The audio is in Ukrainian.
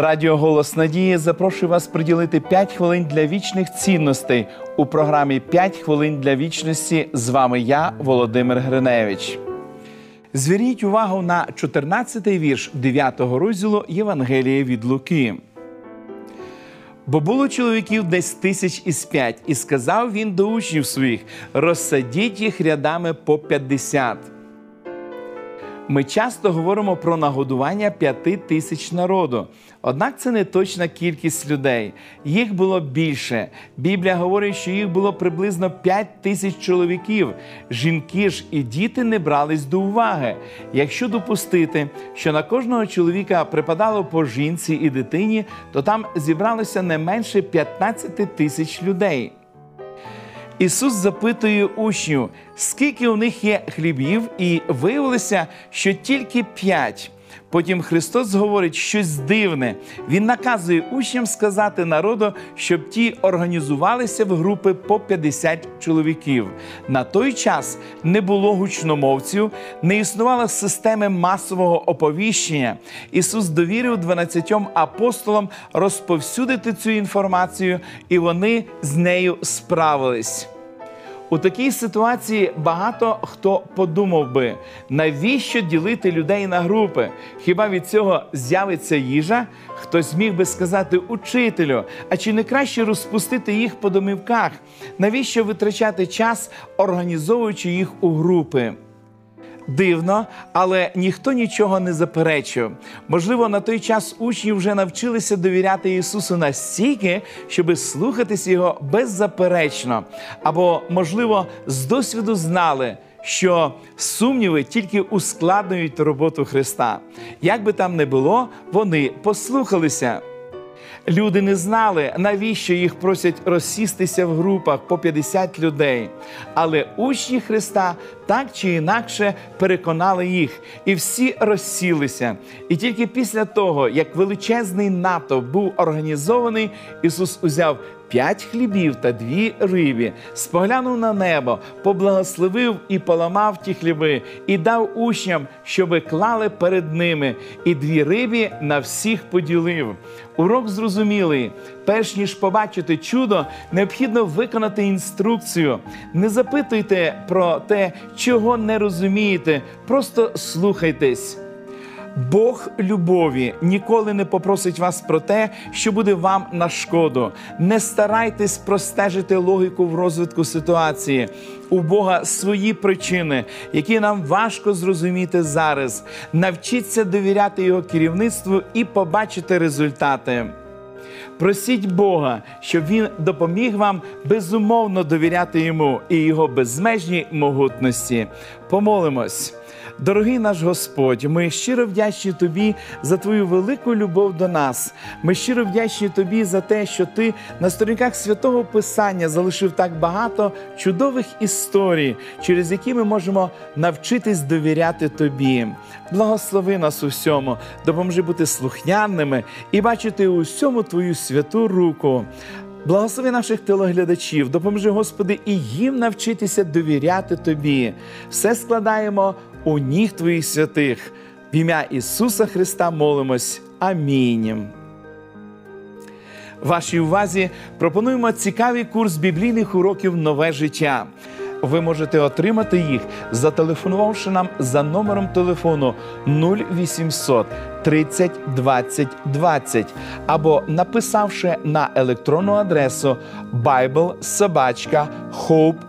Радіо Голос Надії запрошує вас приділити 5 хвилин для вічних цінностей у програмі «5 хвилин для вічності. З вами я, Володимир Гриневич. Зверніть увагу на 14-й вірш 9-го розділу Євангелія від Луки. Бо було чоловіків десь тисяч із п'ять, і сказав він до учнів своїх: розсадіть їх рядами по 50. Ми часто говоримо про нагодування п'яти тисяч народу. Однак це не точна кількість людей. Їх було більше. Біблія говорить, що їх було приблизно 5 тисяч чоловіків. Жінки ж і діти не брались до уваги. Якщо допустити, що на кожного чоловіка припадало по жінці і дитині, то там зібралося не менше 15 тисяч людей. Ісус запитує учнів, скільки у них є хлібів, і виявилося, що тільки п'ять. Потім Христос говорить щось дивне. Він наказує учням сказати народу, щоб ті організувалися в групи по 50 чоловіків. На той час не було гучномовців, не існувало системи масового оповіщення. Ісус довірив 12 апостолам розповсюдити цю інформацію, і вони з нею справились. У такій ситуації багато хто подумав би, навіщо ділити людей на групи? Хіба від цього з'явиться їжа? Хтось міг би сказати учителю, а чи не краще розпустити їх по домівках? Навіщо витрачати час, організовуючи їх у групи? Дивно, але ніхто нічого не заперечив. Можливо, на той час учні вже навчилися довіряти Ісусу настільки, щоби слухатись його беззаперечно, або, можливо, з досвіду знали. Що сумніви тільки ускладнюють роботу Христа. Як би там не було, вони послухалися. Люди не знали, навіщо їх просять розсістися в групах по 50 людей. Але учні Христа так чи інакше переконали їх, і всі розсілися. І тільки після того, як величезний натовп був організований, Ісус узяв п'ять хлібів та дві рибі, споглянув на небо, поблагословив і поламав ті хліби, і дав учням, щоби клали перед ними, і дві рибі на всіх поділив. Урок зрозумілий. Перш ніж побачити чудо, необхідно виконати інструкцію. Не запитуйте про те, чого не розумієте, просто слухайтесь. Бог любові ніколи не попросить вас про те, що буде вам на шкоду. Не старайтесь простежити логіку в розвитку ситуації. У Бога свої причини, які нам важко зрозуміти зараз. Навчіться довіряти Його керівництву і побачити результати. Просіть Бога, щоб Він допоміг вам безумовно довіряти йому і його безмежній могутності. Помолимось. Дорогий наш Господь, ми щиро вдячні Тобі за Твою велику любов до нас. Ми щиро вдячні Тобі за те, що Ти на сторінках святого Писання залишив так багато чудових історій, через які ми можемо навчитись довіряти Тобі. Благослови нас у всьому, допоможи бути слухняними і бачити у всьому Твою святу руку. Благослови наших телеглядачів, допоможи, Господи, і їм навчитися довіряти Тобі. Все складаємо у ніг Твоїх святих. В ім'я Ісуса Христа молимось. Амінь. Вашій увазі пропонуємо цікавий курс біблійних уроків Нове життя. Ви можете отримати їх, зателефонувавши нам за номером телефону 0800 30 20 20 або написавши на електронну адресу biblesobachka.hope.ua.